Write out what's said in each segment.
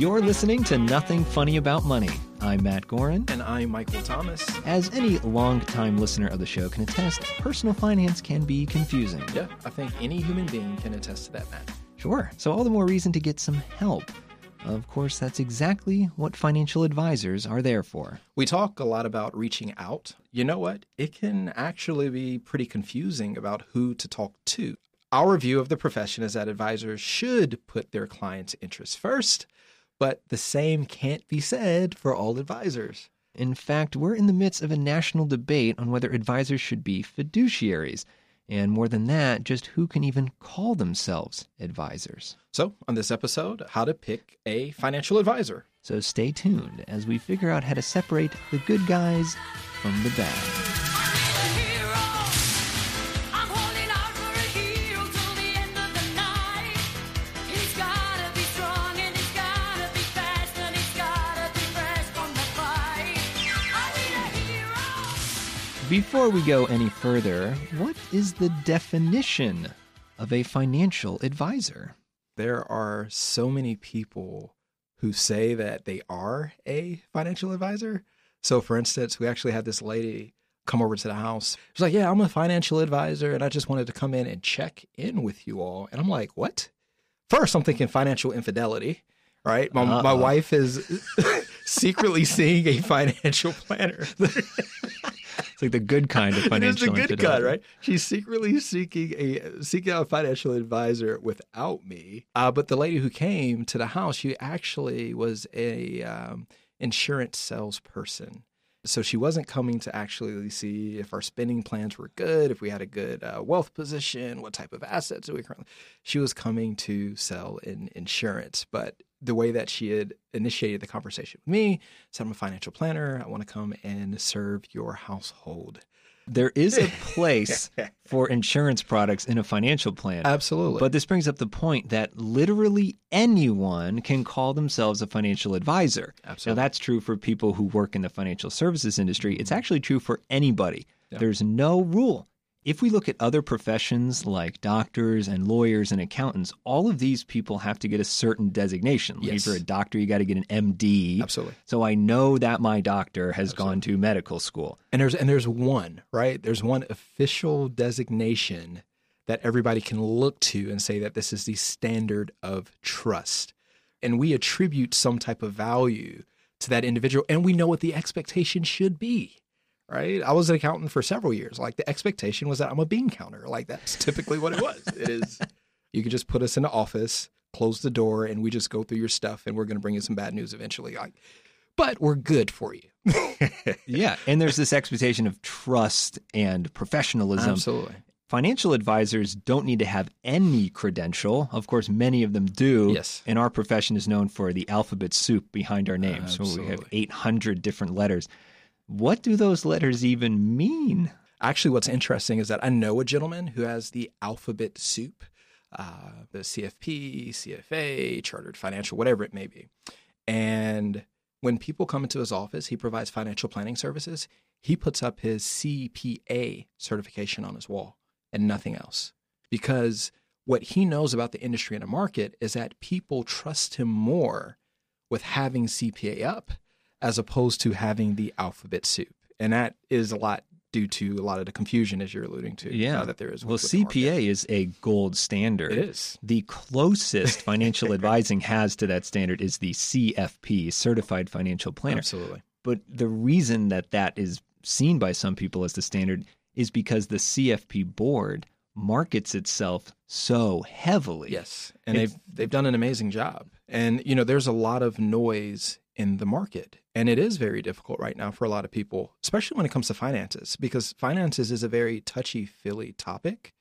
You're listening to Nothing Funny About Money. I'm Matt Goren. And I'm Michael Thomas. As any longtime listener of the show can attest, personal finance can be confusing. Yeah, I think any human being can attest to that, Matt. Sure. So, all the more reason to get some help. Of course, that's exactly what financial advisors are there for. We talk a lot about reaching out. You know what? It can actually be pretty confusing about who to talk to. Our view of the profession is that advisors should put their clients' interests first but the same can't be said for all advisors. In fact, we're in the midst of a national debate on whether advisors should be fiduciaries. And more than that, just who can even call themselves advisors. So, on this episode, how to pick a financial advisor. So, stay tuned as we figure out how to separate the good guys from the bad. Before we go any further, what is the definition of a financial advisor? There are so many people who say that they are a financial advisor. So, for instance, we actually had this lady come over to the house. She's like, Yeah, I'm a financial advisor, and I just wanted to come in and check in with you all. And I'm like, What? First, I'm thinking financial infidelity, right? My, my wife is secretly seeing a financial planner. It's like the good kind of financial. it is the good kind, right? She's secretly seeking a seeking out a financial advisor without me. Uh, but the lady who came to the house, she actually was a um, insurance salesperson. So she wasn't coming to actually see if our spending plans were good, if we had a good uh, wealth position, what type of assets we currently. She was coming to sell in insurance, but the way that she had initiated the conversation with me said, I'm a financial planner. I want to come and serve your household. There is a place for insurance products in a financial plan. Absolutely. But this brings up the point that literally anyone can call themselves a financial advisor. Absolutely. Now, that's true for people who work in the financial services industry. It's mm-hmm. actually true for anybody. Yeah. There's no rule. If we look at other professions like doctors and lawyers and accountants, all of these people have to get a certain designation. Like yes. If you're a doctor, you got to get an MD. Absolutely. So I know that my doctor has Absolutely. gone to medical school. And there's and there's one, right? There's one official designation that everybody can look to and say that this is the standard of trust. And we attribute some type of value to that individual and we know what the expectation should be right? I was an accountant for several years. Like the expectation was that I'm a bean counter. Like that's typically what it was. it is you could just put us in the office, close the door, and we just go through your stuff and we're gonna bring you some bad news eventually. Like but we're good for you. yeah. And there's this expectation of trust and professionalism. Absolutely. Financial advisors don't need to have any credential. Of course, many of them do. Yes. And our profession is known for the alphabet soup behind our names. Uh, so we have 800 different letters. What do those letters even mean? Actually, what's interesting is that I know a gentleman who has the alphabet soup, uh, the CFP, CFA, Chartered Financial, whatever it may be. And when people come into his office, he provides financial planning services. He puts up his CPA certification on his wall and nothing else. Because what he knows about the industry and the market is that people trust him more with having CPA up as opposed to having the alphabet soup. And that is a lot due to a lot of the confusion as you're alluding to. Yeah, uh, that there is. Well, CPA is a gold standard. It is. The closest financial advising has to that standard is the CFP, Certified Financial Planner. Absolutely. But the reason that that is seen by some people as the standard is because the CFP board markets itself so heavily. Yes, and it's, they've they've done an amazing job. And you know, there's a lot of noise in the market. And it is very difficult right now for a lot of people, especially when it comes to finances, because finances is a very touchy feely topic.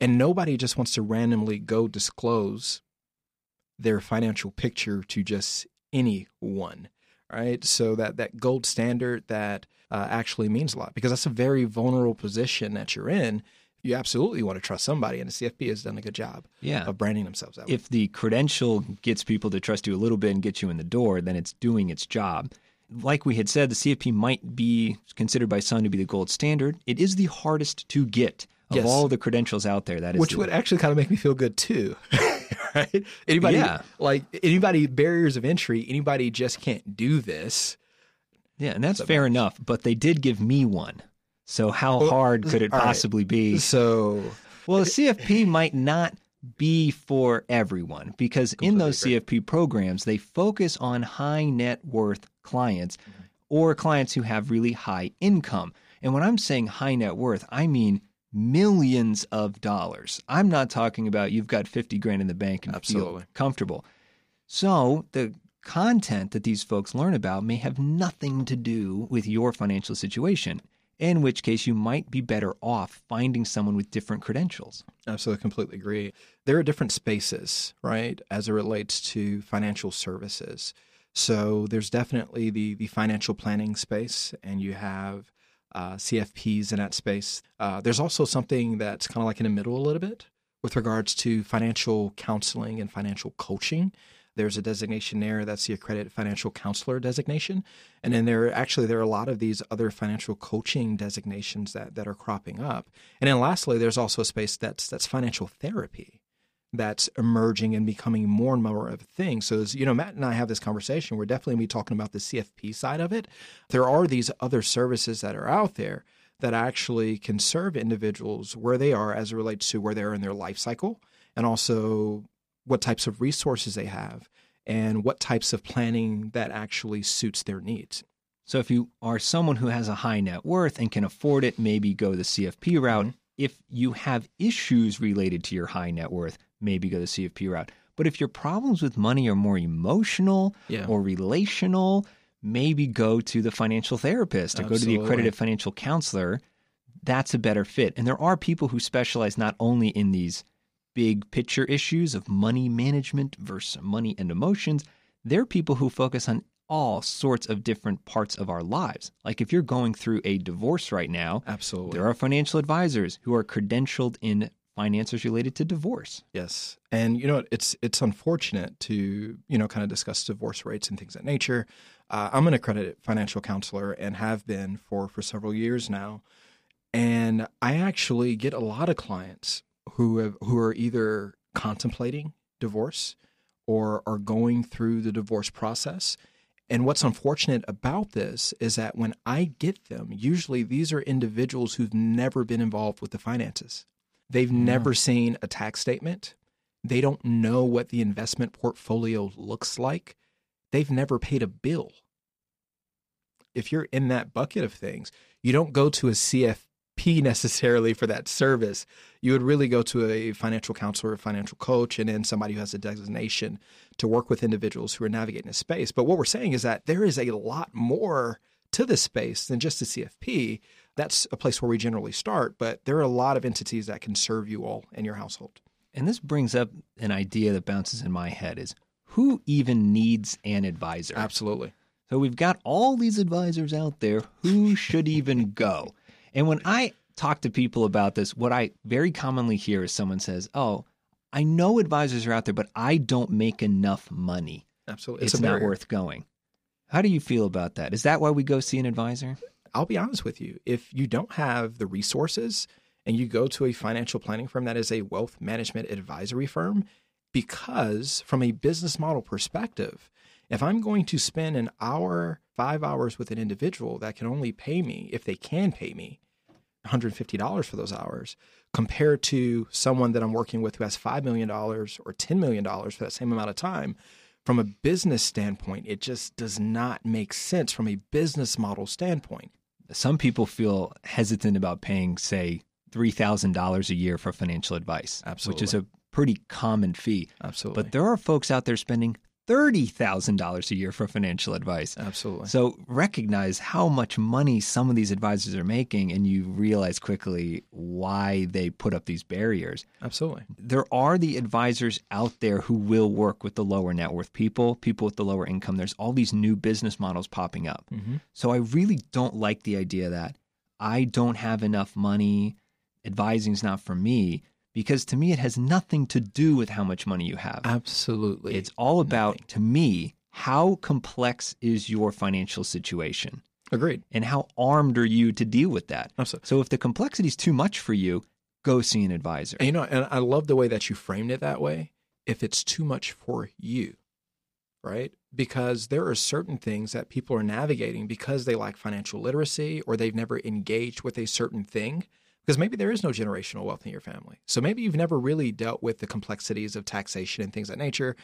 And nobody just wants to randomly go disclose their financial picture to just anyone, right? So that that gold standard that uh, actually means a lot because that's a very vulnerable position that you're in. You absolutely want to trust somebody, and the CFP has done a good job yeah. of branding themselves that way. If the credential gets people to trust you a little bit and get you in the door, then it's doing its job. Like we had said, the CFP might be considered by some to be the gold standard. It is the hardest to get of Yes. all the credentials out there. That is which the- would actually kind of make me feel good too. right? Anybody Yeah. like anybody barriers of entry, anybody just can't do this. yeah, and that's fair enough. But they did give me one. So how hard could it all right. possibly be? So Well, the CFP might not be for everyone because in those CFP programs, they focus on high net worth clients mm-hmm. or clients who have really high income. And when I'm saying high net worth, I mean millions of dollars. I'm not talking about you've got 50 grand in the bank and Absolutely. feel comfortable. So the content that these folks learn about may have nothing to do with your financial situation, in which case you might be better off finding someone with different credentials. Absolutely, completely agree. There are different spaces, right, as it relates to financial services. So there's definitely the the financial planning space, and you have uh, CFPs in that space. Uh, there's also something that's kind of like in the middle a little bit with regards to financial counseling and financial coaching. There's a designation there that's the accredited financial counselor designation, and then there are, actually there are a lot of these other financial coaching designations that that are cropping up. And then lastly, there's also a space that's that's financial therapy that's emerging and becoming more and more of a thing. So, as you know, Matt and I have this conversation. We're definitely be talking about the CFP side of it. There are these other services that are out there that actually can serve individuals where they are as it relates to where they're in their life cycle and also what types of resources they have and what types of planning that actually suits their needs. So if you are someone who has a high net worth and can afford it, maybe go the CFP route. If you have issues related to your high net worth, maybe go the CFP route. But if your problems with money are more emotional Yeah. or relational, maybe go to the financial therapist or go to the accredited financial counselor. That's a better fit. And there are people who specialize not only in these big picture issues of money management versus money and emotions, they're people who focus on all sorts of different parts of our lives. Like if you're going through a divorce right now, Absolutely. there are financial advisors who are credentialed in finances related to divorce. Yes, and you know it's it's unfortunate to you know kind of discuss divorce rates and things of that nature. Uh, I'm an accredited financial counselor and have been for for several years now, and I actually get a lot of clients who have who are either contemplating divorce or are going through the divorce process. And what's unfortunate about this is that when I get them, usually these are individuals who've never been involved with the finances. They've never seen a tax statement. They don't know what the investment portfolio looks like. They've never paid a bill. If you're in that bucket of things, you don't go to a CFP necessarily for that service. You would really go to a financial counselor, a financial coach, and then somebody who has a designation to work with individuals who are navigating the space. But what we're saying is that there is a lot more to this space than just a CFP. That's a place where we generally start, but there are a lot of entities that can serve you all in your household. And this brings up an idea that bounces in my head is who even needs an advisor? Absolutely. So we've got all these advisors out there. Who should even go? And when I talk to people about this, what I very commonly hear is someone says, Oh, I know advisors are out there, but I don't make enough money. Absolutely. It's, a not worth going. How do you feel about that? Is that why we go see an advisor? I'll be honest with you. If you don't have the resources and you go to a financial planning firm that is a wealth management advisory firm, because from a business model perspective, if I'm going to spend an hour, five hours with an individual that can only pay me, if they can pay me, $150 for those hours, compared to someone that I'm working with who has $5 million or $10 million for that same amount of time, from a business standpoint, it just does not make sense from a business model standpoint. Some people feel hesitant about paying, say, $3,000 a year for financial advice, which is a pretty common fee. Absolutely. But there are folks out there spending $30,000 a year for financial advice. Absolutely. So recognize how much money some of these advisors are making, and you realize quickly why they put up these barriers. Absolutely. There are the advisors out there who will work with the lower net worth people, people with the lower income. There's all these new business models popping up. Mm-hmm. So I really don't like the idea that I don't have enough money, advising's not for me because to me it has nothing to do with how much money you have. Absolutely. It's all about nothing. to me how complex is your financial situation agreed. and how armed are you to deal with that. Absolutely. So if the complexity is too much for you, go see an advisor. And you know, and I love the way that you framed it that way. If it's too much for you, right? Because there are certain things that people are navigating because they lack financial literacy or they've never engaged with a certain thing. Because maybe there is no generational wealth in your family. So maybe you've never really dealt with the complexities of taxation and things of that nature,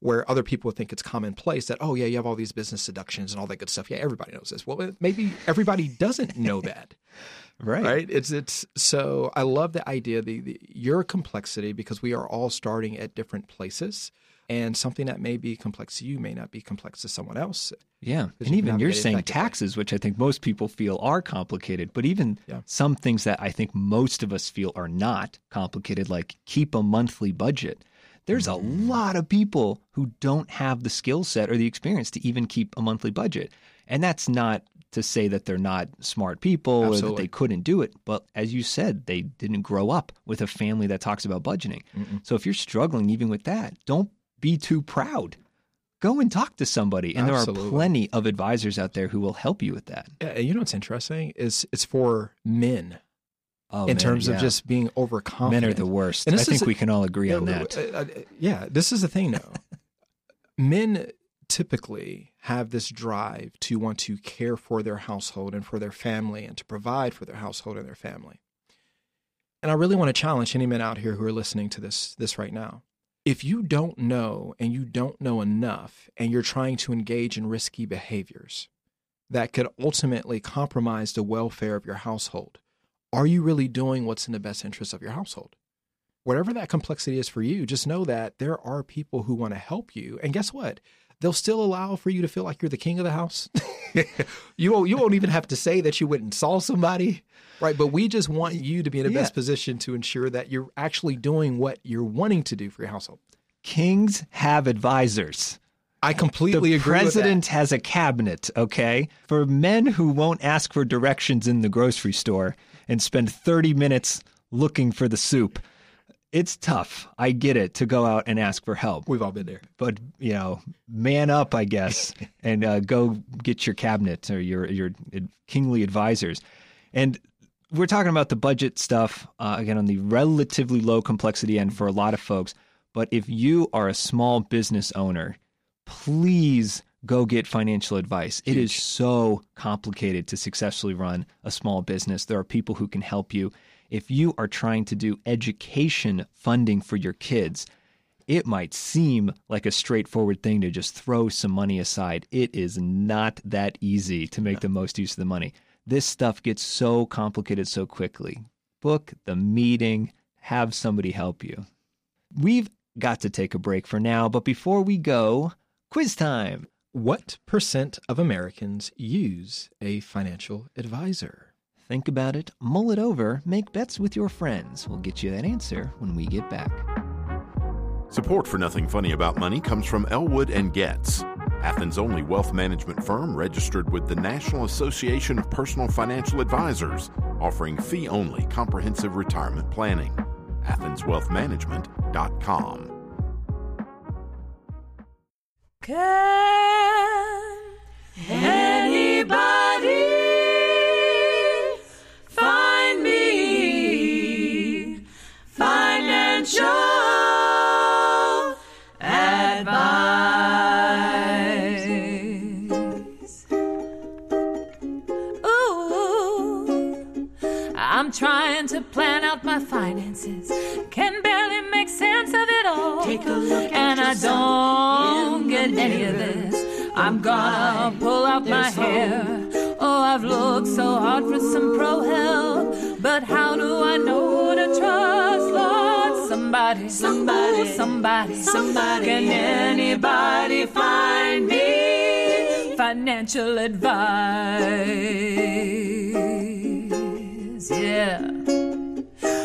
where other people think it's commonplace that, oh, yeah, you have all these business deductions and all that good stuff. Yeah, everybody knows this. Well, maybe everybody doesn't know that right Right. it's it's so i love the idea the, the your complexity because we are all starting at different places and something that may be complex to you may not be complex to someone else Yeah. And you even you're saying taxes, which I think most people feel are complicated, but even Yeah. some things that I think most of us feel are not complicated, like keep a monthly budget. There's a Mm. lot of people who don't have the skill set or the experience to even keep a monthly budget. And that's not to say that they're not smart people or that they couldn't do it. But as you said, they didn't grow up with a family that talks about budgeting. So if you're struggling even with that, don't be too proud. Go and talk to somebody. And there are plenty of advisors out there who will help you with that. And you know what's interesting is it's for men Oh, in man, terms yeah. of just being overconfident. men are the worst. And I think is- we can all agree on that. uh, uh, yeah, this is the thing though. Men typically have this drive to want to care for their household and for their family and to provide for their household and their family. And I really want to challenge any men out here who are listening to this this right now. If you don't know and you don't know enough and you're trying to engage in risky behaviors that could ultimately compromise the welfare of your household, are you really doing what's in the best interest of your household? whatever that complexity is for you, just know that there are people who want to help you. And guess what? They'll still allow for you to feel like you're the king of the house. you won't you won't even have to say that you went and saw somebody. Right. But we just want you to be in the Yeah. best position to ensure that you're actually doing what you're wanting to do for your household. Kings have advisors. I completely the agree The president has a cabinet, okay? For men who won't ask for directions in the grocery store and spend 30 minutes looking for the soup. It's tough. I get it to go out and ask for help. We've all been there. but you know, man up, I guess, and uh, go get your cabinet or your your kingly advisors. And we're talking about the budget stuff uh, again on the relatively low complexity end for a lot of folks. But if you are a small business owner, please go get financial advice. It is so complicated to successfully run a small business. There are people who can help you. If you are trying to do education funding for your kids, it might seem like a straightforward thing to just throw some money aside. It is not that easy to make the most use of the money. This stuff gets so complicated so quickly. Book the meeting, have somebody help you. We've got to take a break for now, but before we go, quiz time. What percent of Americans use a financial advisor? Think about it, mull it over, make bets with your friends. We'll get you that answer when we get back. Support for Nothing Funny About Money comes from Elwood and Getz, Athens' only wealth management firm registered with the National Association of Personal Financial Advisors, offering fee-only comprehensive retirement planning. AthensWealthManagement.com. Can Can anybody find me financial advice? Yeah.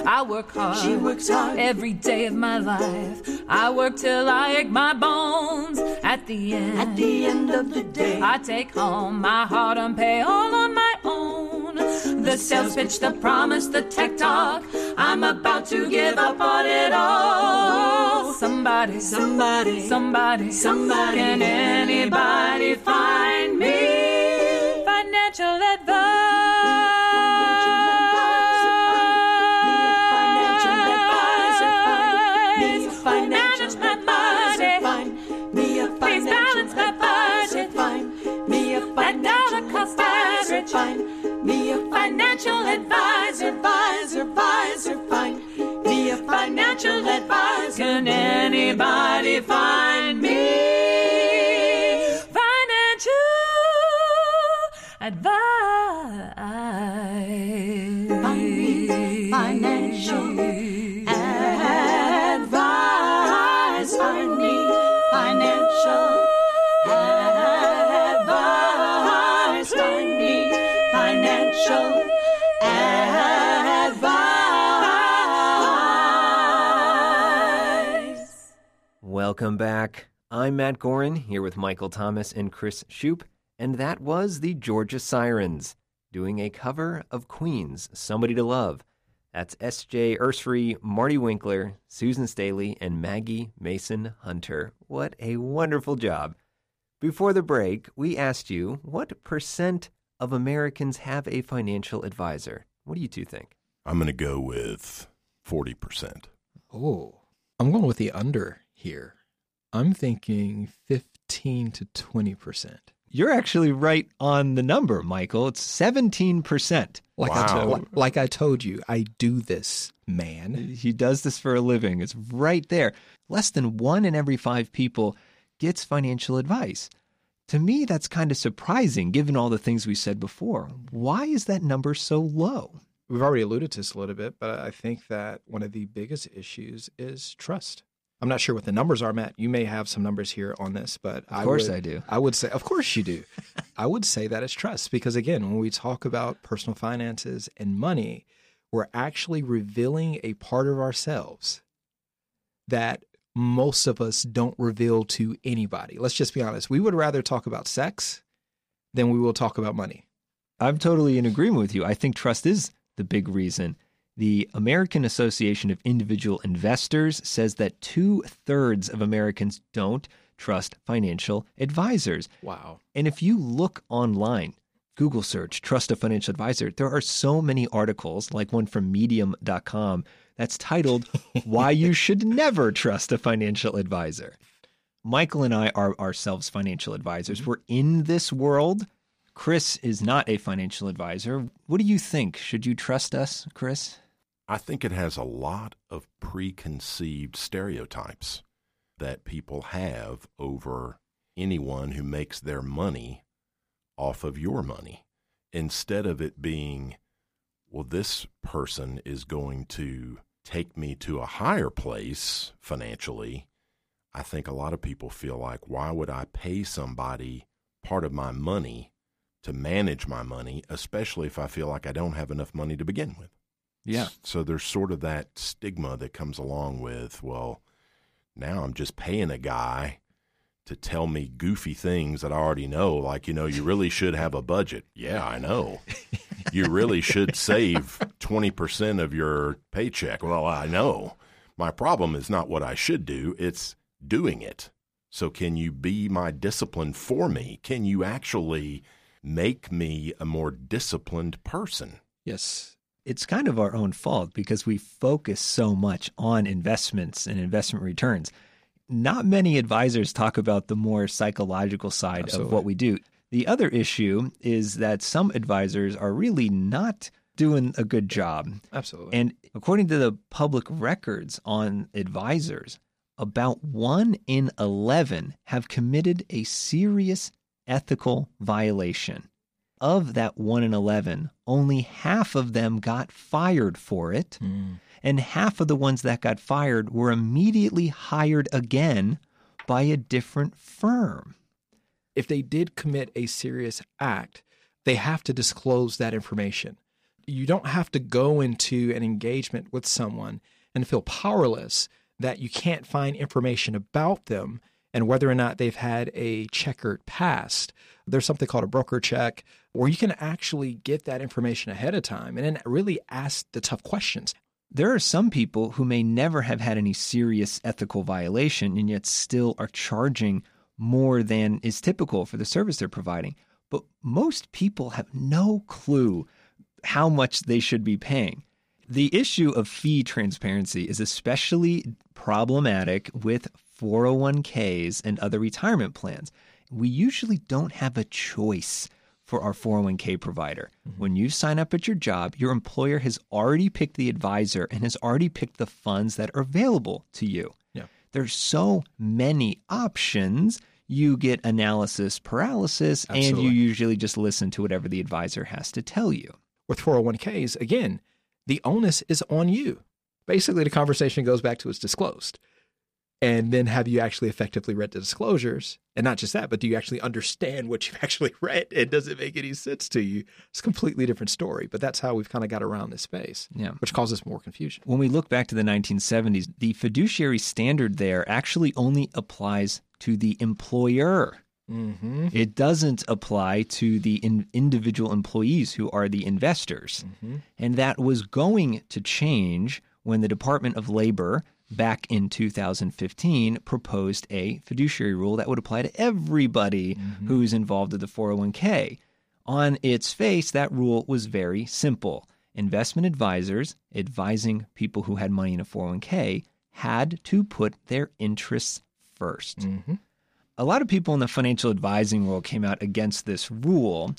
I work hard. She works hard every day of my life. I work till I ache my bones. At the end, at the end of the day, I take home my hard-earned pay all on my own. The sales pitch, the promise, the tech talk. I'm about to give up on it all. Somebody, somebody, somebody, somebody. Can anybody find me financial advice? Find me a financial advisor, advisor, advisor. Find me a financial advisor. Can anybody find me financial advice? Welcome back. I'm Matt Goren here with Michael Thomas and Chris Shupe, and that was the Georgia Sirens doing a cover of Queen's Somebody to Love. That's S.J. Ursary, Marty Winkler, Susan Staley, and Maggie Mason Hunter. What a wonderful job. Before the break, we asked you what percent of Americans have a financial advisor. What do you two think? I'm going to go with 40%. Oh, I'm going with the under here. I'm thinking 15 to 20%. You're actually right on the number, Michael. It's 17%. Like, I Wow. told, like I told you, I do this, man. He does this for a living. It's right there. Less than one in every five people gets financial advice. To me, that's kind of surprising given all the things we said before. Why is that number so low? We've already alluded to this a little bit, but I think that one of the biggest issues is trust. I'm not sure what the numbers are, Matt. You may have some numbers here on this, but Of course would, I do. I would say, of course you do. I would say that it's trust because, again, when we talk about personal finances and money, we're actually revealing a part of ourselves that most of us don't reveal to anybody. Let's just be honest. We would rather talk about sex than we will talk about money. I'm totally in agreement with you. I think trust is the big reason. The American Association of Individual Investors says that two thirds of Americans don't trust financial advisors. Wow. And if you look online, Google search trust a financial advisor, there are so many articles, like one from medium.com, that's titled Why You Should Never Trust a Financial Advisor. Michael and I are ourselves financial advisors. Mm-hmm. We're in this world. Chris is not a financial advisor. What do you think? Should you trust us, Chris? I think it has a lot of preconceived stereotypes that people have over anyone who makes their money off of your money. Instead of it being, well, this person is going to take me to a higher place financially, I think a lot of people feel like, why would I pay somebody part of my money to manage my money, especially if I feel like I don't have enough money to begin with? So there's sort of that stigma that comes along with, well, now I'm just paying a guy to tell me goofy things that I already know. Like, you know, you really should have a budget. Yeah, I know. you really should save 20% of your paycheck. Well, I know. My problem is not what I should do, it's doing it. So, can you be my discipline for me? Can you actually make me a more disciplined person? Yes. It's kind of our own fault because we focus so much on investments and investment returns. Not many advisors talk about the more psychological side of what we do. The other issue is that some advisors are really not doing a good job. Absolutely. And according to the public records on advisors, about one in 11 have committed a serious ethical violation. Of that one in 11, only half of them got fired for it. Mm. And half of the ones that got fired were immediately hired again by a different firm. If they did commit a serious act, they have to disclose that information. You don't have to go into an engagement with someone and feel powerless that you can't find information about them and whether or not they've had a checkered past. There's something called a broker check where you can actually get that information ahead of time and then really ask the tough questions. There are some people who may never have had any serious ethical violation and yet still are charging more than is typical for the service they're providing. But most people have no clue how much they should be paying. The issue of fee transparency is especially problematic with 401ks and other retirement plans. We usually don't have a choice for our 401k provider. Mm-hmm. When you sign up at your job, your employer has already picked the advisor and has already picked the funds that are available to you. Yeah. There's so many options. You get analysis paralysis, Absolutely. and you usually just listen to whatever the advisor has to tell you. With 401ks, again, the onus is on you. Basically, the conversation goes back to it's disclosed. And then have you actually effectively read the disclosures? And not just that, but do you actually understand what you've actually read? And does it make any sense to you? It's a completely different story. But that's how we've kind of got around this space, yeah. which causes more confusion. When we look back to the 1970s, the fiduciary standard there actually only applies to the employer. Mm-hmm. It doesn't apply to the in individual employees who are the investors. Mm-hmm. And that was going to change when the Department of Labor back in 2015 proposed a fiduciary rule that would apply to everybody mm-hmm. who's involved with the 401k. On its face, that rule was very simple. Investment advisors advising people who had money in a 401k had to put their interests 1st mm-hmm. A lot of people in the financial advising world came out against this rule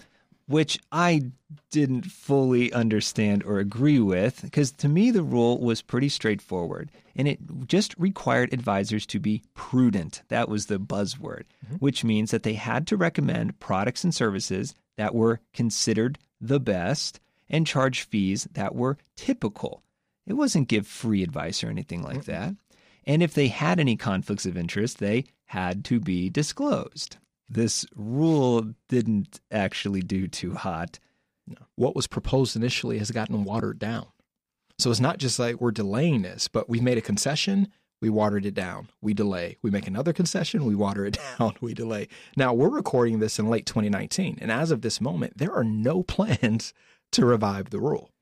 which I didn't fully understand or agree with because to me the rule was pretty straightforward and it just required advisors to be prudent. That was the buzzword, mm-hmm. which means that they had to recommend products and services that were considered the best and charge fees that were typical. It wasn't give free advice or anything like mm-hmm. that. And if they had any conflicts of interest, they had to be disclosed this rule didn't actually do too hot. No. What was proposed initially has gotten watered down. So it's not just like we're delaying this, but we've made a concession, we watered it down, we delay. We make another concession, we water it down, we delay. Now we're recording this in late 2019, and as of this moment, there are no plans to revive the rule.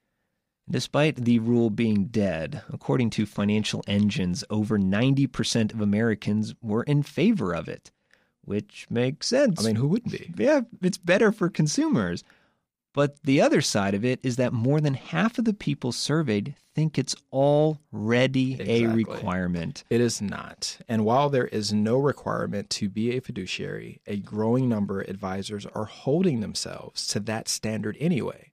Despite the rule being dead, according to financial engines, over 90% of Americans were in favor of it which makes sense. I mean, who wouldn't be? Yeah, it's better for consumers. But the other side of it is that more than half of the people surveyed think it's already exactly. a requirement. It is not. And while there is no requirement to be a fiduciary, a growing number of advisors are holding themselves to that standard anyway.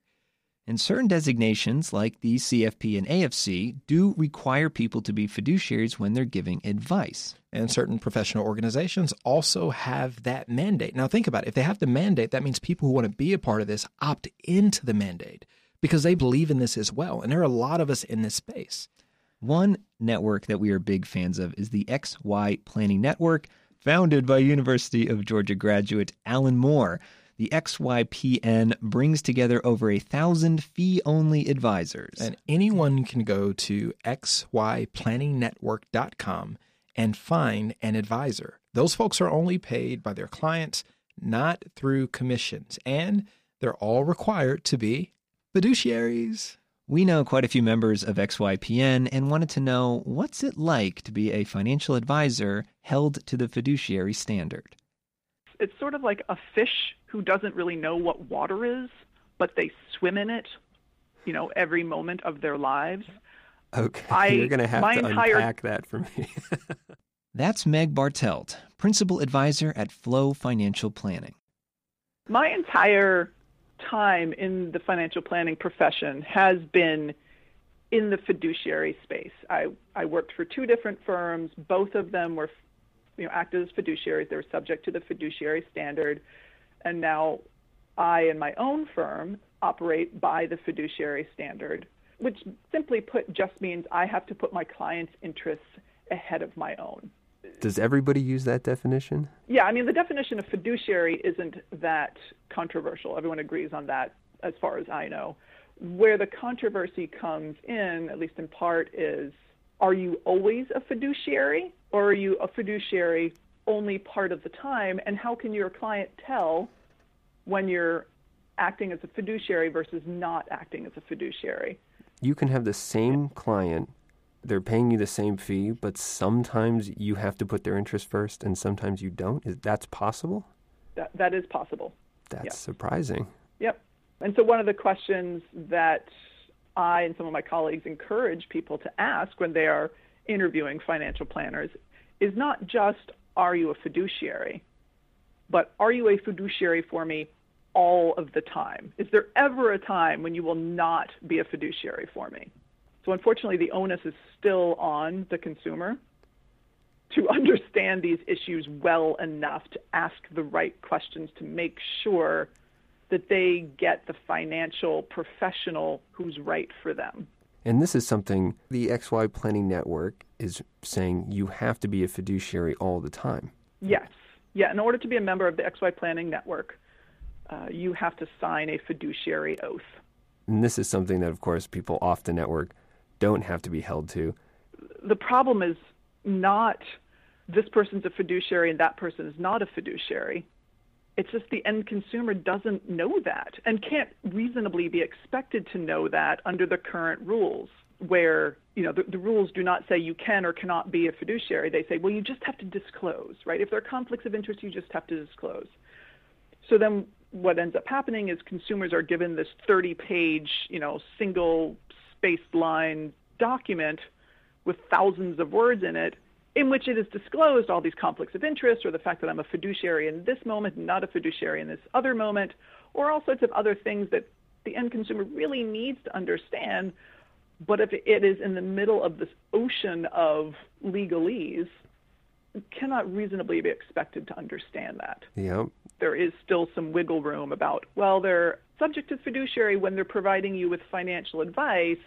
And certain designations, like the CFP and AFC, do require people to be fiduciaries when they're giving advice. And certain professional organizations also have that mandate. Now, think about it. If they have the mandate, that means people who want to be a part of this opt into the mandate because they believe in this as well. And there are a lot of us in this space. One network that we are big fans of is the XY Planning Network, founded by University of Georgia graduate Alan Moore the XYPN brings together over a thousand fee only advisors. And anyone can go to xyplanningnetwork.com and find an advisor. Those folks are only paid by their clients, not through commissions, and they're all required to be fiduciaries. We know quite a few members of XYPN and wanted to know what's it like to be a financial advisor held to the fiduciary standard. It's sort of like a fish who doesn't really know what water is, but they swim in it, you know, every moment of their lives. Okay, I, you're going to have to entire... unpack that for me. That's Meg Bartelt, Principal Advisor at Flow Financial Planning. My entire time in the financial planning profession has been in the fiduciary space. I, I worked for two different firms. Both of them were you know, acted as fiduciaries. They were subject to the fiduciary standard and now I and my own firm operate by the fiduciary standard. which simply put just means I have to put my client's interests ahead of my own. Does everybody use that definition? Yeah, I mean, the definition of fiduciary isn't that controversial. Everyone agrees on that, as far as I know. Where the controversy comes in, at least in part, is are you always a fiduciary or are you a fiduciary only part of the time? And how can your client tell when you're acting as a fiduciary versus not acting as a fiduciary? You can have the same client, they're paying you the same fee, but sometimes you have to put their interest first and sometimes you don't. Is that's possible? That that is possible. That's yep. surprising. Yep. And so one of the questions that I and some of my colleagues encourage people to ask when they are interviewing financial planners is not just, are you a fiduciary, but are you a fiduciary for me all of the time? Is there ever a time when you will not be a fiduciary for me? So, unfortunately, the onus is still on the consumer to understand these issues well enough to ask the right questions to make sure that they get the financial professional who's right for them. And this is something the XY Planning Network is saying you have to be a fiduciary all the time. Yes. Yeah, in order to be a member of the XY Planning Network, uh, you have to sign a fiduciary oath. And this is something that, of course, people off the network don't have to be held to. The problem is not this person's a fiduciary and that person is not a fiduciary. It's just the end consumer doesn't know that and can't reasonably be expected to know that under the current rules, where you know the, the, rules do not say you can or cannot be a fiduciary. They say, well, you just have to disclose, right? If there are conflicts of interest, you just have to disclose. So then, what ends up happening is consumers are given this 30-page, you know, single spaced line document with thousands of words in it in which it is disclosed all these conflicts of interest or the fact that I'm a fiduciary in this moment, and not a fiduciary in this other moment, or all sorts of other things that the end consumer really needs to understand. But if it is in the middle of this ocean of legalese, cannot reasonably be expected to understand that. Yep. There is still some wiggle room about, well, they're subject to fiduciary when they're providing you with financial advice,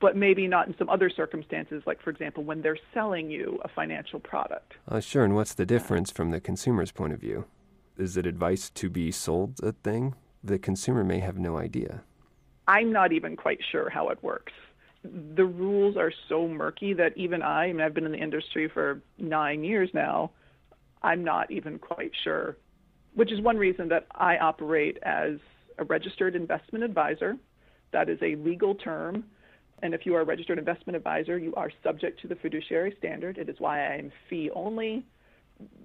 but maybe not in some other circumstances, like, for example, when they're selling you a financial product. Uh, sure. And what's the difference from the consumer's point of view? Is it advice to be sold a thing? The consumer may have no idea. I'm not even quite sure how it works. The rules are so murky that even I, I mean, I've been in the industry for nine years now, I'm not even quite sure, which is one reason that I operate as a registered investment advisor. That is a legal term and if you are a registered investment advisor, you are subject to the fiduciary standard. It is why I am fee only.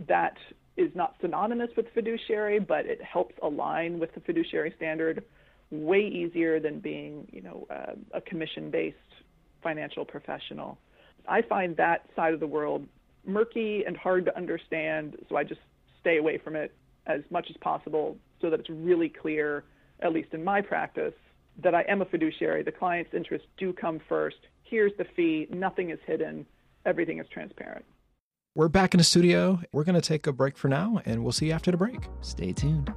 That is not synonymous with fiduciary, but it helps align with the fiduciary standard way easier than being, you know, uh, a commission-based financial professional. I find that side of the world murky and hard to understand, so I just stay away from it as much as possible so that it's really clear, at least in my practice, that I am a fiduciary. The client's interests do come first. Here's the fee. Nothing is hidden. Everything is transparent. We're back in the studio. We're going to take a break for now, and we'll see you after the break. Stay tuned.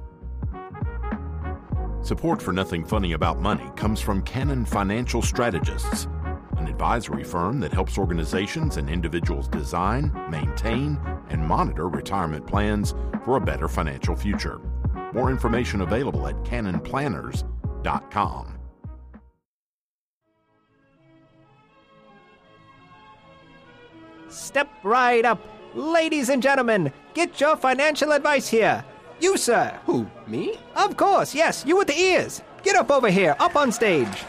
Support for Nothing Funny About Money comes from Cannon Financial Strategists, an advisory firm that helps organizations and individuals design, maintain, and monitor retirement plans for a better financial future. More information available at cannonplanners.com com. Step right up. Ladies and gentlemen, get your financial advice here. You, sir. Who, me? Of course, yes, you with the ears. Get up over here, up on stage.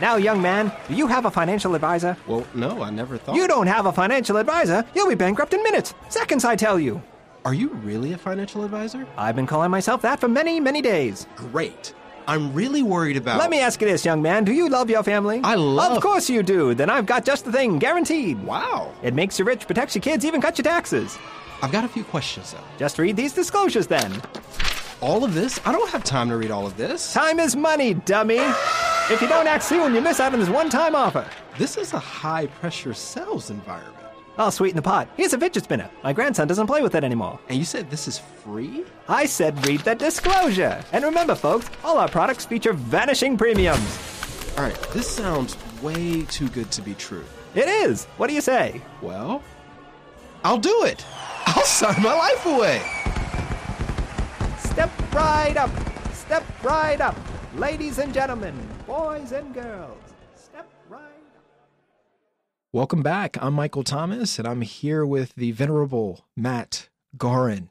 Now, young man, do you have a financial advisor? Well, no, I never thought. You don't have a financial advisor? You'll be bankrupt in minutes. Seconds, I tell you. Are you really a financial advisor? I've been calling myself that for many, many days. Great. I'm really worried about. Let me ask you this, young man. Do you love your family? I love. Of course you do. Then I've got just the thing, guaranteed. Wow. It makes you rich, protects your kids, even cuts your taxes. I've got a few questions, though. Just read these disclosures then. All of this? I don't have time to read all of this. Time is money, dummy. if you don't act soon, you miss out on this one time offer. This is a high pressure sales environment. I'll sweeten the pot. Here's a fidget spinner. My grandson doesn't play with it anymore. And you said this is free? I said read the disclosure. And remember, folks, all our products feature vanishing premiums. All right, this sounds way too good to be true. It is. What do you say? Well, I'll do it. I'll sign my life away. Step right up. Step right up. Ladies and gentlemen, boys and girls, step right up. Welcome back. I'm Michael Thomas, and I'm here with the venerable Matt Goren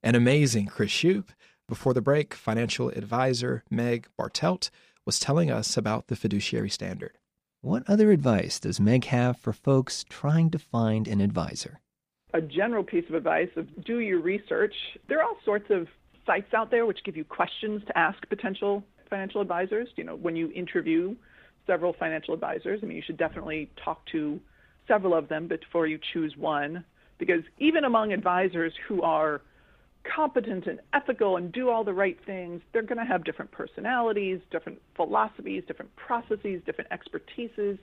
and amazing Chris Shupe. Before the break, financial advisor Meg Bartelt was telling us about the fiduciary standard. What other advice does Meg have for folks trying to find an advisor? A general piece of advice of do your research. There are all sorts of sites out there which give you questions to ask potential financial advisors. You know, when you interview several financial advisors, I mean, you should definitely talk to several of them before you choose one, because even among advisors who are competent and ethical and do all the right things, they're going to have different personalities, different philosophies, different processes, different expertises,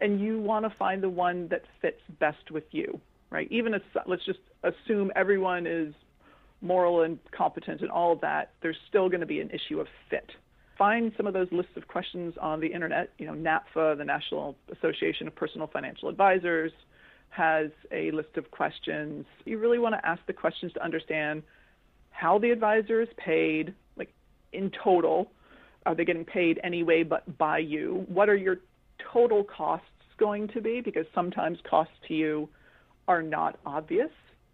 and you want to find the one that fits best with you, right? Even if let's just assume everyone is moral and competent and all of that, there's still going to be an issue of fit. Find some of those lists of questions on the internet. You know, NAPFA, the National Association of Personal Financial Advisors, has a list of questions. You really want to ask the questions to understand how the advisor is paid, like in total. Are they getting paid anyway but by you? What are your total costs going to be? Because sometimes costs to you are not obvious.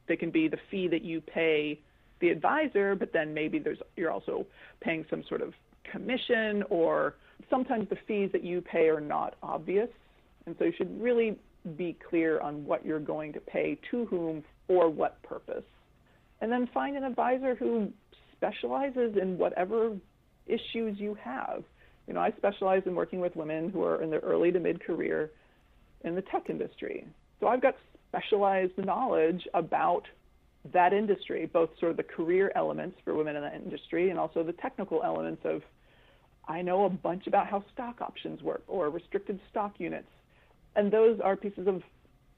They can be the fee that you pay the advisor, but then maybe there's you're also paying some sort of commission or sometimes the fees that you pay are not obvious. And so you should really be clear on what you're going to pay to whom for what purpose. And then find an advisor who specializes in whatever issues you have. You know, I specialize in working with women who are in their early to mid career in the tech industry. So I've got specialized knowledge about that industry, both sort of the career elements for women in that industry and also the technical elements of I know a bunch about how stock options work or restricted stock units and those are pieces of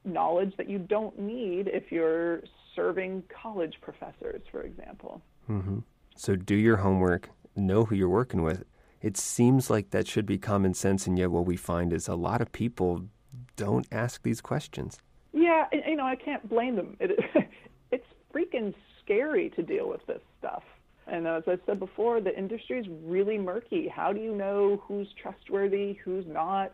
knowledge that you don't need if you're serving college professors, for example. Mm-hmm. So do your homework, know who you're working with. It seems like that should be common sense, and yet what we find is a lot of people don't ask these questions. Yeah, you know, I can't blame them. It, it's freaking scary to deal with this stuff. And uh, as I said before, the industry is really murky. How do you know who's trustworthy, who's not?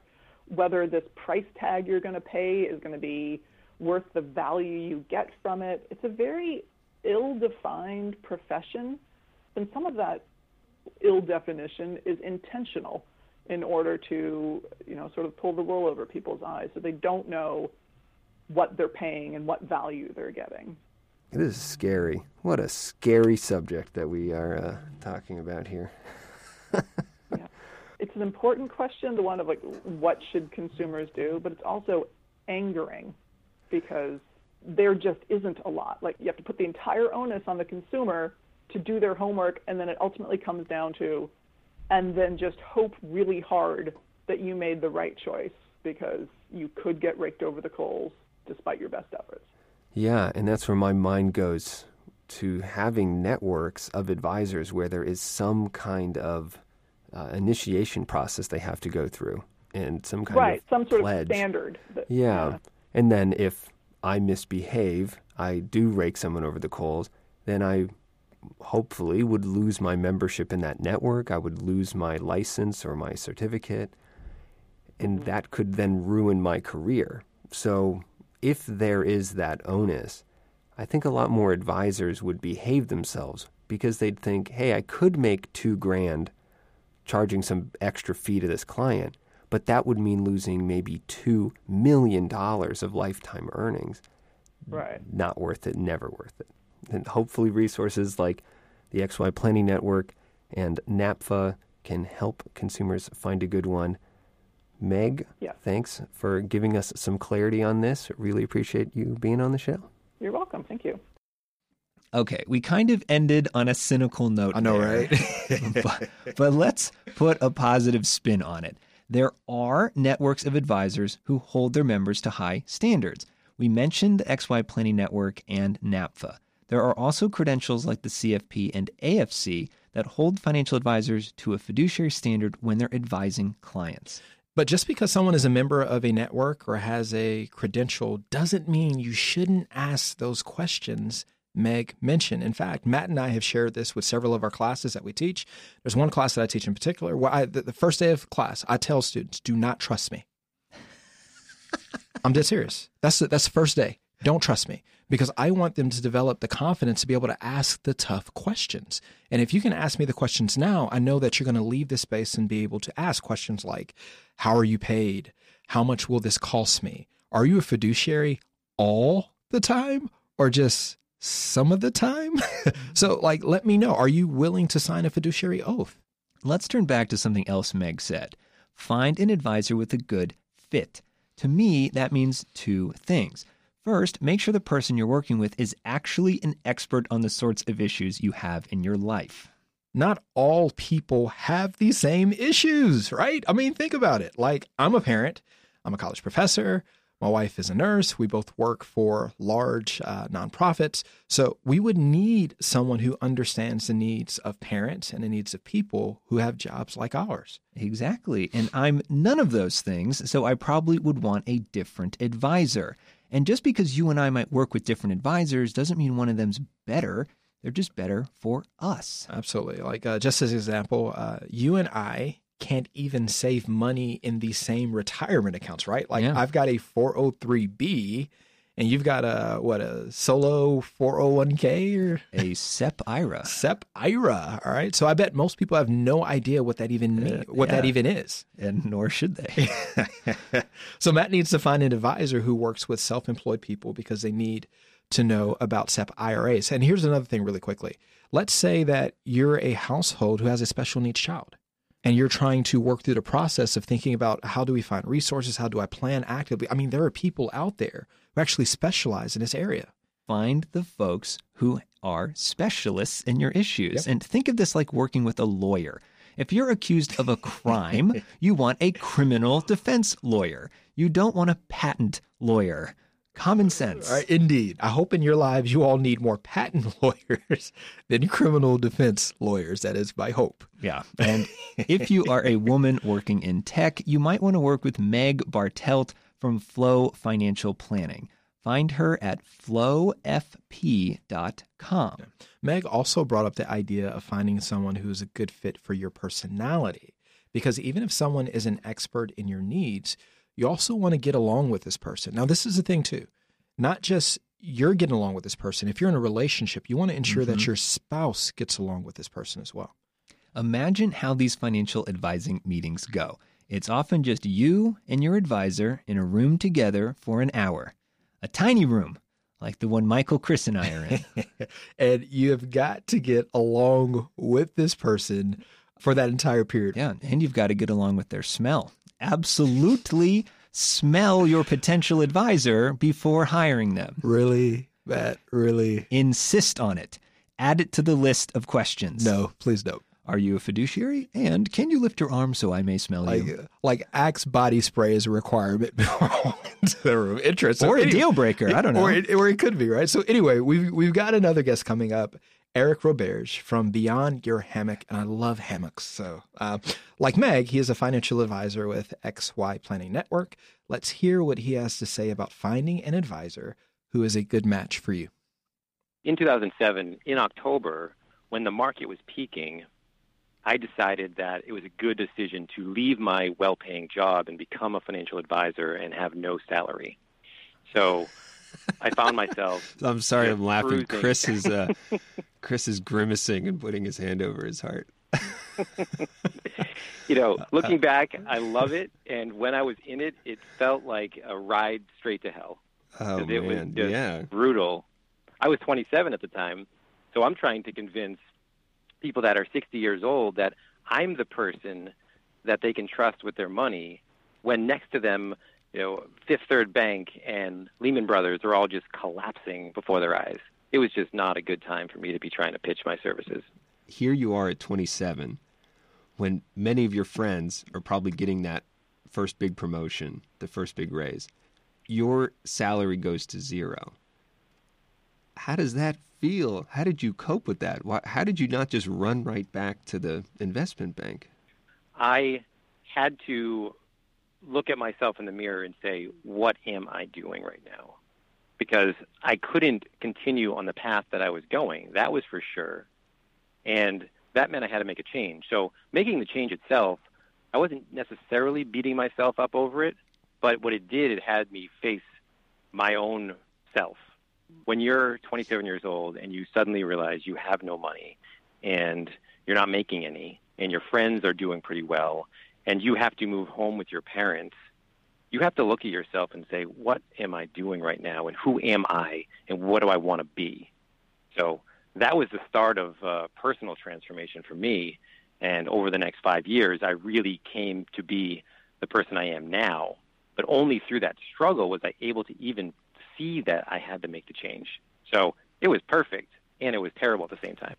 whether this price tag you're going to pay is going to be worth the value you get from it. It's a very ill defined profession, and some of that ill definition is intentional in order to, you know, sort of pull the wool over people's eyes so they don't know what they're paying and what value they're getting. It is scary. What a scary subject that we are uh, talking about here. it's an important question, the one of like what should consumers do, but it's also angering because there just isn't a lot. Like you have to put the entire onus on the consumer to do their homework, and then it ultimately comes down to, and then just hope really hard that you made the right choice because you could get raked over the coals despite your best efforts. Yeah, and that's where my mind goes to having networks of advisors where there is some kind of uh, initiation process they have to go through and some kind right, of some sort pledge. of standard. Yeah. yeah, and then if I misbehave, I do rake someone over the coals, then I hopefully would lose my membership in that network. I would lose my license or my certificate, and mm-hmm. that could then ruin my career. So if there is that onus, I think a lot more advisors would behave themselves because they'd think, hey, I could make two grand charging some extra fee to this client, but that would mean losing maybe $2 million of lifetime earnings. Right. Not worth it, never worth it. And hopefully, resources like the XY Planning Network and NAPFA can help consumers find a good one. Meg, yeah. thanks for giving us some clarity on this. Really appreciate you being on the show. You're welcome. Thank you. Okay, we kind of ended on a cynical note. I know, there. right? but, but let's put a positive spin on it. There are networks of advisors who hold their members to high standards. We mentioned the XY Planning Network and NAPFA. There are also credentials like the CFP and AFC that hold financial advisors to a fiduciary standard when they're advising clients. But just because someone is a member of a network or has a credential doesn't mean you shouldn't ask those questions Meg mentioned. In fact, Matt and I have shared this with several of our classes that we teach. There's one class that I teach in particular where I, the, the first day of class, I tell students, do not trust me. I'm dead serious. That's the, that's the first day. Don't trust me because I want them to develop the confidence to be able to ask the tough questions. And if you can ask me the questions now, I know that you're going to leave this space and be able to ask questions like, how are you paid? How much will this cost me? Are you a fiduciary all the time or just some of the time? so, like, let me know. Are you willing to sign a fiduciary oath? Let's turn back to something else Meg said. Find an advisor with a good fit. To me, that means two things. First, make sure the person you're working with is actually an expert on the sorts of issues you have in your life. Not all people have the same issues, right? I mean, think about it. Like, I'm a parent, I'm a college professor, my wife is a nurse. We both work for large uh, nonprofits. So we would need someone who understands the needs of parents and the needs of people who have jobs like ours. Exactly. And I'm none of those things. So I probably would want a different advisor. And just because you and I might work with different advisors doesn't mean one of them's better. They're just better for us. Absolutely. Like, uh, just as an example, uh, you and I can't even save money in the same retirement accounts, right? Like, Yeah. I've got a 403B and you've got a, what, a solo 401k or A SEP IRA. SEP IRA. All right. So I bet most people have no idea what that even means, uh, what that even is. And nor should they. so Matt needs to find an advisor who works with self-employed people because they need to know about SEP IRAs. And here's another thing really quickly. Let's say that you're a household who has a special needs child and you're trying to work through the process of thinking about how do we find resources? How do I plan actively? I mean, there are people out there who actually specialize in this area. Find the folks who are specialists in your issues. And think of this like working with a lawyer. If you're accused of a crime, you want a criminal defense lawyer. You don't want a patent lawyer. Common sense. Right, indeed. I hope in your lives you all need more patent lawyers than criminal defense lawyers. That is my hope. Yeah. And if you are a woman working in tech, you might want to work with Meg Bartelt from Flow Financial Planning. Find her at flowfp.com. Meg also brought up the idea of finding someone who is a good fit for your personality. Because even if someone is an expert in your needs, you also want to get along with this person. Now, this is the thing, too. Not just you're getting along with this person. If you're in a relationship, you want to ensure that mm-hmm. your spouse gets along with this person as well. Imagine how these financial advising meetings go. It's often just you and your advisor in a room together for an hour. A tiny room, like the one Michael, Chris, and I are in. and you have got to get along with this person for that entire period. Yeah, and you've got to get along with their smell. Absolutely smell your potential advisor before hiring them. Really, Matt, really. Insist on it. Add it to the list of questions. No, please don't. Are you a fiduciary? And can you lift your arm so I may smell Like, you? like Axe body spray is a requirement before I walk into the room. Interesting. Or a deal breaker. I don't know. Or it, or it could be, right? So anyway, we've we've got another guest coming up, Eric Roberge from Beyond Your Hammock, and I love hammocks. So, uh, like Meg, he is a financial advisor with XY Planning Network. Let's hear what he has to say about finding an advisor who is a good match for you. in 2007, in October, when the market was peaking, I decided that it was a good decision to leave my well paying job and become a financial advisor and have no salary. So I found myself. I'm sorry, I'm laughing. cruising. Chris is uh, Chris is grimacing and putting his hand over his heart. you know, looking back, I love it. And when I was in it, it felt like a ride straight to hell. Oh it was man, just yeah. brutal. I was 27 at the time, so I'm trying to convince people that are 60 years old that I'm the person that they can trust with their money. When next to them, you know, Fifth Third Bank and Lehman Brothers are all just collapsing before their eyes. It was just not a good time for me to be trying to pitch my services. Here you are at 27, when many of your friends are probably getting that first big promotion, the first big raise. Your salary goes to zero. How does that feel? How did you cope with that? Why, how did you not just run right back to the investment bank? I had to look at myself in the mirror and say, what am I doing right now? Because I couldn't continue on the path that I was going. That was for sure. And that meant I had to make a change. So making the change itself, I wasn't necessarily beating myself up over it, but what it did, it had me face my own self. When you're 27 years old and you suddenly realize you have no money and you're not making any, and your friends are doing pretty well, and you have to move home with your parents, you have to look at yourself and say, what am I doing right now, and who am I, and what do I want to be? So that was the start of uh, personal transformation for me. And over the next five years, I really came to be the person I am now. But only through that struggle was I able to even see that I had to make the change. So it was perfect and it was terrible at the same time.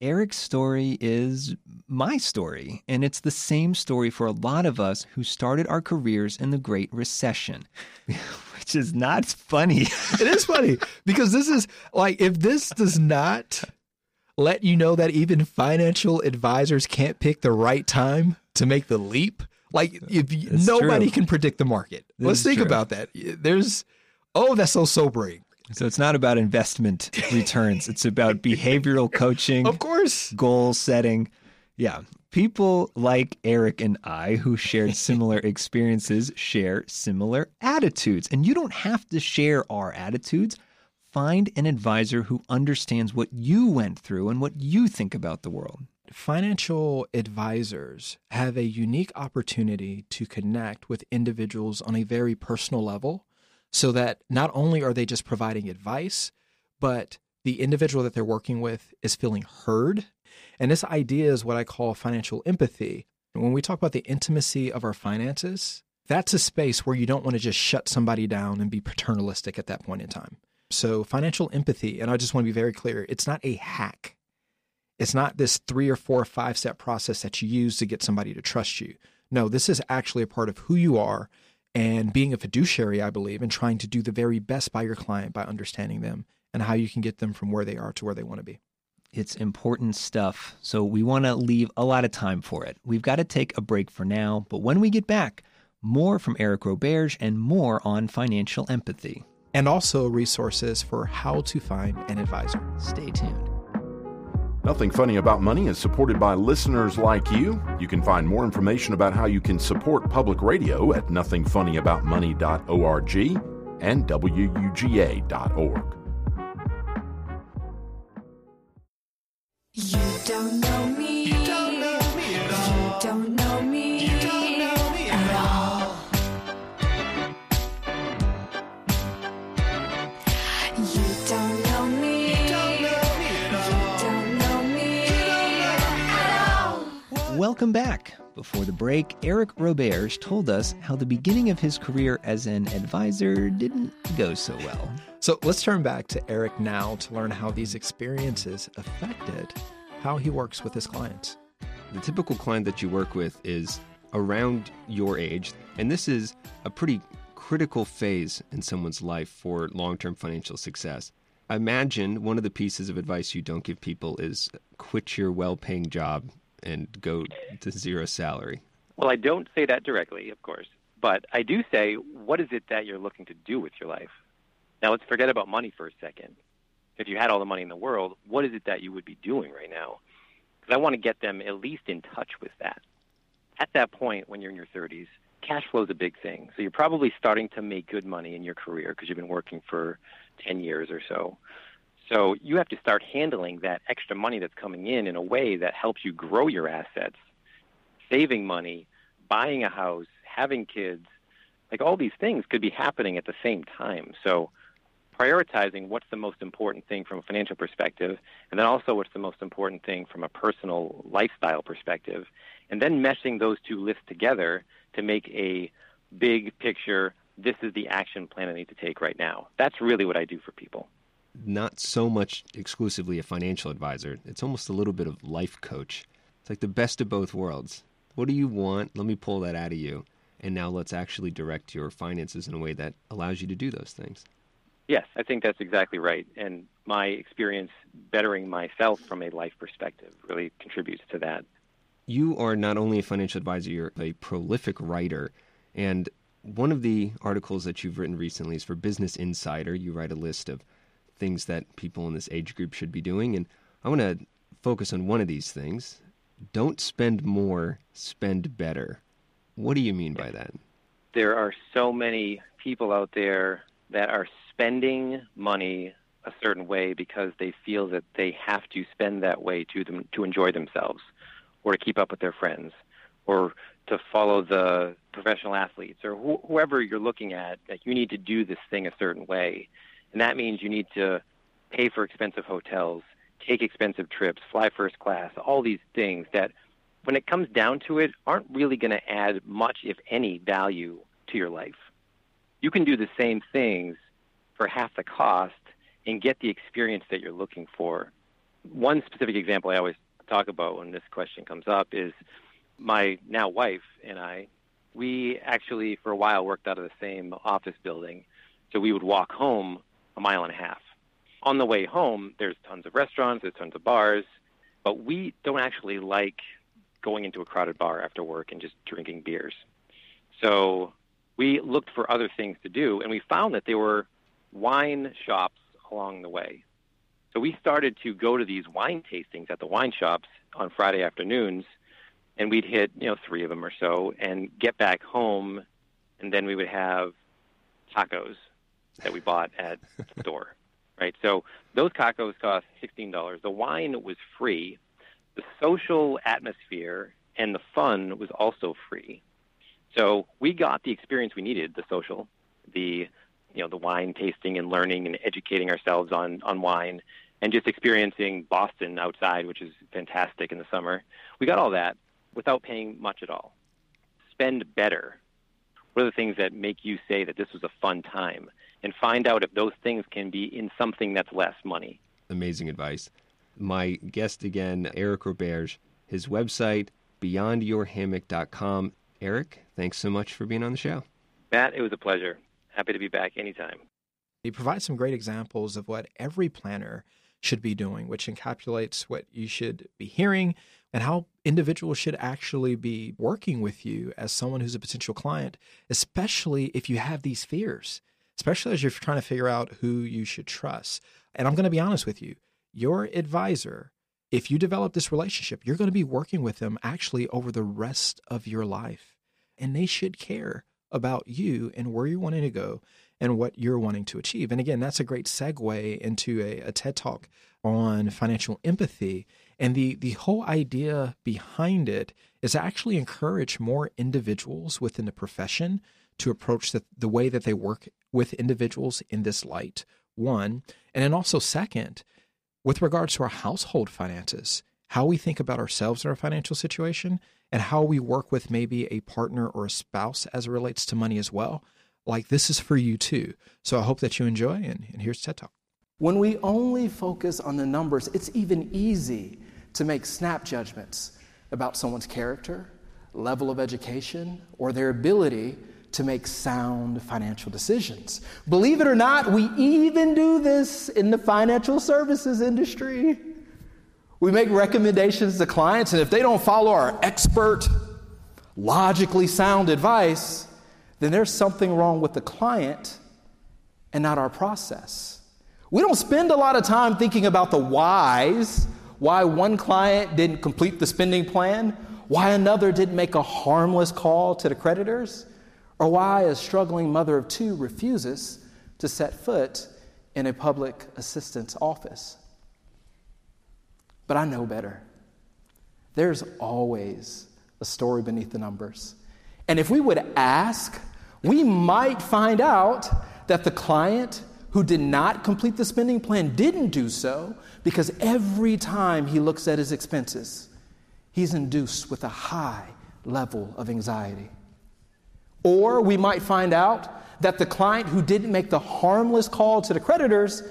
Eric's story is my story, and it's the same story for a lot of us who started our careers in the Great Recession, which is not funny. it is funny because this is like if this does not let you know that even financial advisors can't pick the right time to make the leap. Like if It's nobody true. can predict the market. This Let's think true. about that. There's oh, that's so sobering. So it's not about investment returns, it's about behavioral coaching, Of course. goal setting. Yeah. People like Eric and I, who shared similar experiences, share similar attitudes. And you don't have to share our attitudes. Find an advisor who understands what you went through and what you think about the world. Financial advisors have a unique opportunity to connect with individuals on a very personal level so that not only are they just providing advice, but the individual that they're working with is feeling heard. And this idea is what I call financial empathy. When we talk about the intimacy of our finances, that's a space where you don't want to just shut somebody down and be paternalistic at that point in time. So, financial empathy, and I just want to be very clear it's not a hack. It's not this three or four or five step process that you use to get somebody to trust you. No, this is actually a part of who you are and being a fiduciary, I believe, and trying to do the very best by your client by understanding them and how you can get them from where they are to where they want to be. It's important stuff, so we want to leave a lot of time for it. We've got to take a break for now, but when we get back, more from Eric Roberge and more on financial empathy. And also resources for how to find an advisor. Stay tuned. Nothing Funny About Money is supported by listeners like you. You can find more information about how you can support public radio at nothingfunnyaboutmoney.org and wuga.org. Welcome back. Before the break, Eric Roberge told us how the beginning of his career as an advisor didn't go so well. So let's turn back to Eric now to learn how these experiences affected how he works with his clients. The typical client that you work with is around your age, and this is a pretty critical phase in someone's life for long term financial success. I imagine one of the pieces of advice you don't give people is quit your well paying job and go to zero salary. Well, I don't say that directly, of course, but I do say, what is it that you're looking to do with your life? Now, let's forget about money for a second. If you had all the money in the world, what is it that you would be doing right now? Because I want to get them at least in touch with that. At that point, when you're in your 30s, cash flow is a big thing. So you're probably starting to make good money in your career because you've been working for 10 years or so. So you have to start handling that extra money that's coming in in a way that helps you grow your assets, saving money, buying a house, having kids. Like all these things could be happening at the same time. So prioritizing what's the most important thing from a financial perspective, and then also what's the most important thing from a personal lifestyle perspective, and then meshing those two lists together to make a big picture. This is the action plan I need to take right now. That's really what I do for people. Not so much exclusively a financial advisor, it's almost a little bit of life coach. It's like the best of both worlds. What do you want? Let me pull that out of you. And now let's actually direct your finances in a way that allows you to do those things. Yes, I think that's exactly right. And my experience bettering myself from a life perspective really contributes to that. You are not only a financial advisor, you're a prolific writer. And one of the articles that you've written recently is for Business Insider. You write a list of things that people in this age group should be doing. And I want to focus on one of these things. Don't spend more, spend better. What do you mean by that? There are so many people out there that are spending money a certain way because they feel that they have to spend that way to them to enjoy themselves or to keep up with their friends or to follow the professional athletes or wh- whoever you're looking at that you need to do this thing a certain way and that means you need to pay for expensive hotels take expensive trips fly first class all these things that when it comes down to it aren't really going to add much if any value to your life you can do the same things for half the cost and get the experience that you're looking for. One specific example I always talk about when this question comes up is my now wife and I, we actually for a while worked out of the same office building. So we would walk home a mile and a half. On the way home, there's tons of restaurants, there's tons of bars, but we don't actually like going into a crowded bar after work and just drinking beers. So we looked for other things to do, and we found that there were wine shops along the way. So we started to go to these wine tastings at the wine shops on Friday afternoons, and we'd hit you know three of them or so, and get back home, and then we would have tacos that we bought at the store, right? So those tacos cost sixteen dollars. The wine was free. The social atmosphere and the fun was also free. So we got the experience we needed, the social, the you know the wine tasting and learning and educating ourselves on on wine and just experiencing Boston outside, which is fantastic in the summer. We got all that without paying much at all. Spend better. What are the things that make you say that this was a fun time? And find out if those things can be in something that's less money. Amazing advice. My guest again, Eric Roberge, his website, beyondyourhammock.com. Eric, thanks so much for being on the show. Matt, it was a pleasure. Happy to be back anytime. He provides some great examples of what every planner should be doing, which encapsulates what you should be hearing and how individuals should actually be working with you as someone who's a potential client, especially if you have these fears, especially as you're trying to figure out who you should trust. And I'm going to be honest with you your advisor, if you develop this relationship, you're going to be working with them actually over the rest of your life. And they should care about you and where you're wanting to go and what you're wanting to achieve. And again, that's a great segue into a, a TED talk on financial empathy. And the, the whole idea behind it is to actually encourage more individuals within the profession to approach the, the way that they work with individuals in this light, one. And then also, second, with regards to our household finances, how we think about ourselves and our financial situation, and how we work with maybe a partner or a spouse as it relates to money as well. Like this is for you too. So I hope that you enjoy, and, and here's TED Talk. When we only focus on the numbers, it's even easy to make snap judgments about someone's character, level of education, or their ability to make sound financial decisions. Believe it or not, we even do this in the financial services industry. We make recommendations to clients, and if they don't follow our expert, logically sound advice, then there's something wrong with the client and not our process. We don't spend a lot of time thinking about the whys, why one client didn't complete the spending plan, why another didn't make a harmless call to the creditors or why a struggling mother of two refuses to set foot in a public assistance office. But I know better. There's always a story beneath the numbers. And if we would ask, we might find out that the client who did not complete the spending plan didn't do so because every time he looks at his expenses, he's induced with a high level of anxiety. Or we might find out that the client who didn't make the harmless call to the creditors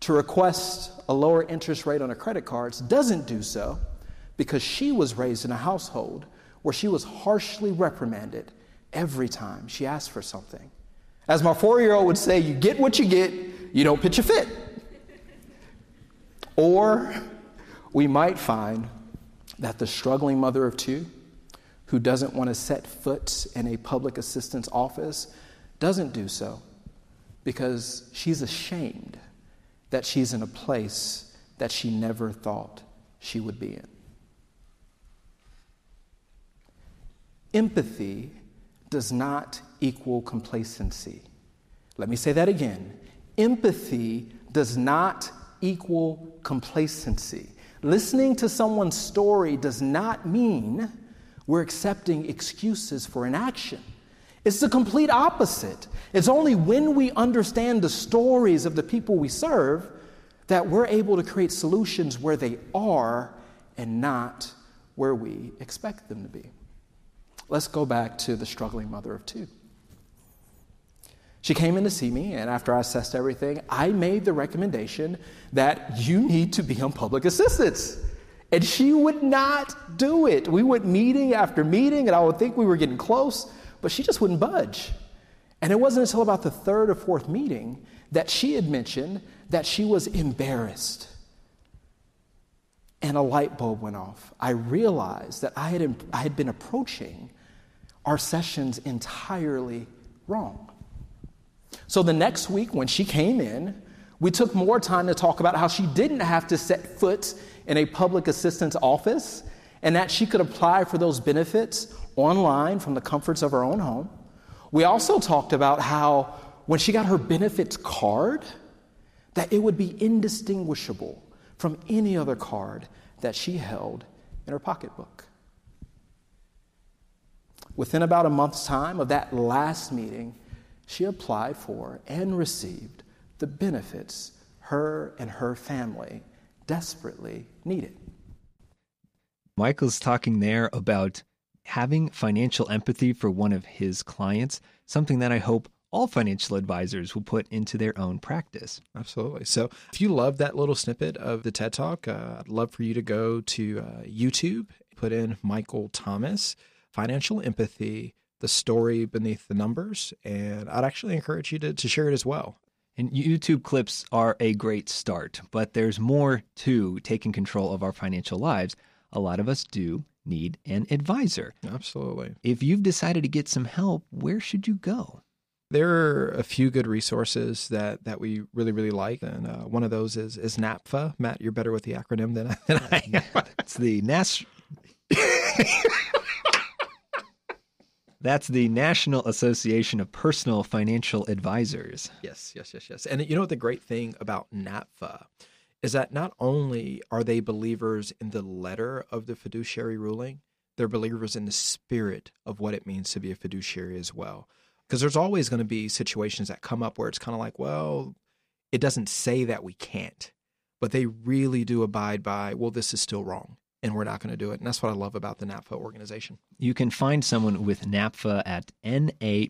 to request a lower interest rate on her credit cards doesn't do so because she was raised in a household where she was harshly reprimanded every time she asked for something. As my four year old would say, you get what you get, you don't pitch a fit. Or we might find that the struggling mother of two who doesn't want to set foot in a public assistance office doesn't do so because she's ashamed that she's in a place that she never thought she would be in. Empathy does not equal complacency. Let me say that again. Empathy does not equal complacency. Listening to someone's story does not mean we're accepting excuses for inaction. It's the complete opposite. It's only when we understand the stories of the people we serve that we're able to create solutions where they are and not where we expect them to be. Let's go back to the struggling mother of two. She came in to see me, and after I assessed everything, I made the recommendation that you need to be on public assistance. And she would not do it. We went meeting after meeting, and I would think we were getting close, but she just wouldn't budge. And it wasn't until about the third or fourth meeting that she had mentioned that she was embarrassed. And a light bulb went off. I realized that I had, I had been approaching our sessions entirely wrong. So the next week, when she came in, we took more time to talk about how she didn't have to set foot in a public assistance office and that she could apply for those benefits online from the comforts of her own home. We also talked about how when she got her benefits card, that it would be indistinguishable from any other card that she held in her pocketbook. Within about a month's time of that last meeting, she applied for and received the benefits her and her family desperately needed. Michael's talking there about having financial empathy for one of his clients, something that I hope all financial advisors will put into their own practice. Absolutely. So, if you love that little snippet of the TED Talk, uh, I'd love for you to go to uh, YouTube, put in Michael Thomas, Financial Empathy, the story beneath the numbers, and I'd actually encourage you to, to share it as well. And YouTube clips are a great start, but there's more to taking control of our financial lives. A lot of us do need an advisor. Absolutely. If you've decided to get some help, where should you go? There are a few good resources that, that we really, really like. And uh, one of those is, is NAPFA. Matt, you're better with the acronym than, than I am. it's the NAS. That's the National Association of Personal Financial Advisors. Yes, yes, yes, yes. And you know what the great thing about NAPFA is that not only are they believers in the letter of the fiduciary ruling, they're believers in the spirit of what it means to be a fiduciary as well. Because there's always going to be situations that come up where it's kind of like, well, it doesn't say that we can't, but they really do abide by, well, this is still wrong and we're not going to do it. And that's what I love about the NAPFA organization. You can find someone with NAPFA at napfa.org.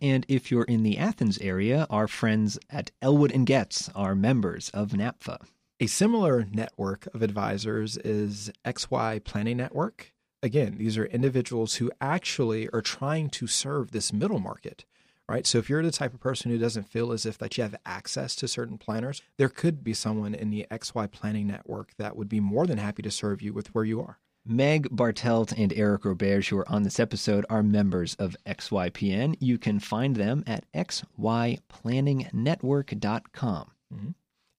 And if you're in the Athens area, our friends at Elwood and Getz are members of NAPFA. A similar network of advisors is XY Planning Network. Again, these are individuals who actually are trying to serve this middle market right? So if you're the type of person who doesn't feel as if that you have access to certain planners, there could be someone in the XY Planning Network that would be more than happy to serve you with where you are. Meg Bartelt and Eric Roberge, who are on this episode, are members of XYPN. You can find them at xyplanningnetwork.com. Mm-hmm.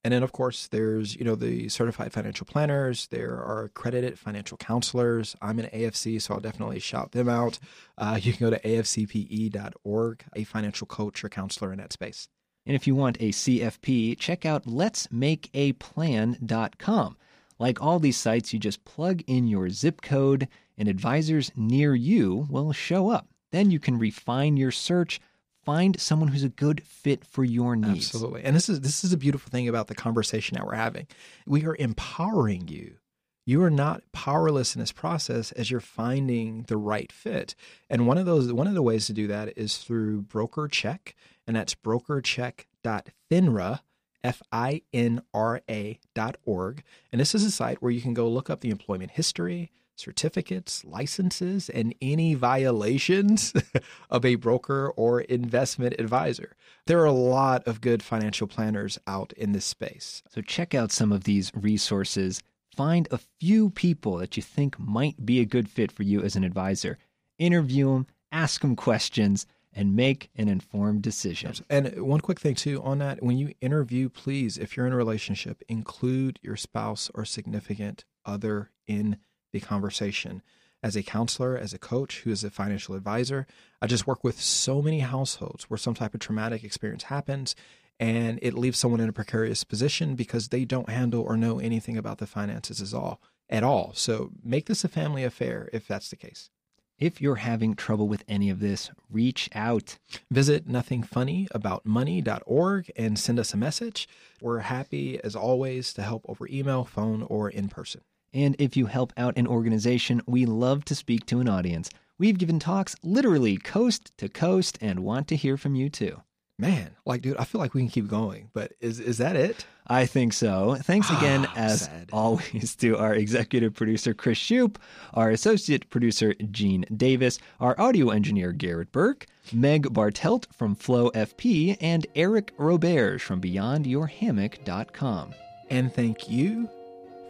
And then, of course, there's you know the certified financial planners. There are accredited financial counselors. I'm an AFC, so I'll definitely shout them out. Uh, you can go to afcpe.org, a financial coach or counselor in that space. And if you want a CFP, check out letsmakeaplan.com. Like all these sites, you just plug in your zip code, and advisors near you will show up. Then you can refine your search find someone who's a good fit for your needs. Absolutely. And this is this is a beautiful thing about the conversation that we're having. We are empowering you. You are not powerless in this process as you're finding the right fit. And one of those one of the ways to do that is through broker check, and that's brokercheck.finra F-I-N-R-A dot org. And this is a site where you can go look up the employment history, certificates, licenses, and any violations of a broker or investment advisor. There are a lot of good financial planners out in this space. So check out some of these resources. Find a few people that you think might be a good fit for you as an advisor. Interview them, ask them questions, and make an informed decision. And one quick thing, too, on that when you interview, please, if you're in a relationship, include your spouse or significant other in the conversation. As a counselor, as a coach who is a financial advisor, I just work with so many households where some type of traumatic experience happens and it leaves someone in a precarious position because they don't handle or know anything about the finances at all. At all. So make this a family affair if that's the case. If you're having trouble with any of this, reach out. Visit nothingfunnyaboutmoney.org and send us a message. We're happy, as always, to help over email, phone, or in person. And if you help out an organization, we love to speak to an audience. We've given talks literally coast to coast and want to hear from you too. Man, like, dude, I feel like we can keep going, but is is that it? I think so. Thanks again, Ah, as sad. always, to our executive producer, Chris Shupe, our associate producer, Gene Davis, our audio engineer, Garrett Burke, Meg Bartelt from Flow FP, and Eric Roberge from BeyondYourHammock.com. And thank you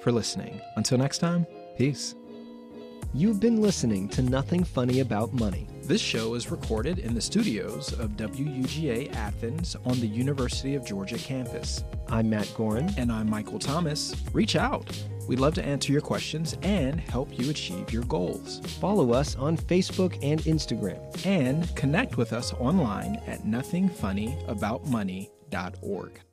for listening. Until next time, peace. You've been listening to Nothing Funny About Money. This show is recorded in the studios of WUGA Athens on the University of Georgia campus. I'm Matt Goren. And I'm Michael Thomas. Reach out. We'd love to answer your questions and help you achieve your goals. Follow us on Facebook and Instagram. And connect with us online at nothingfunnyaboutmoney.org.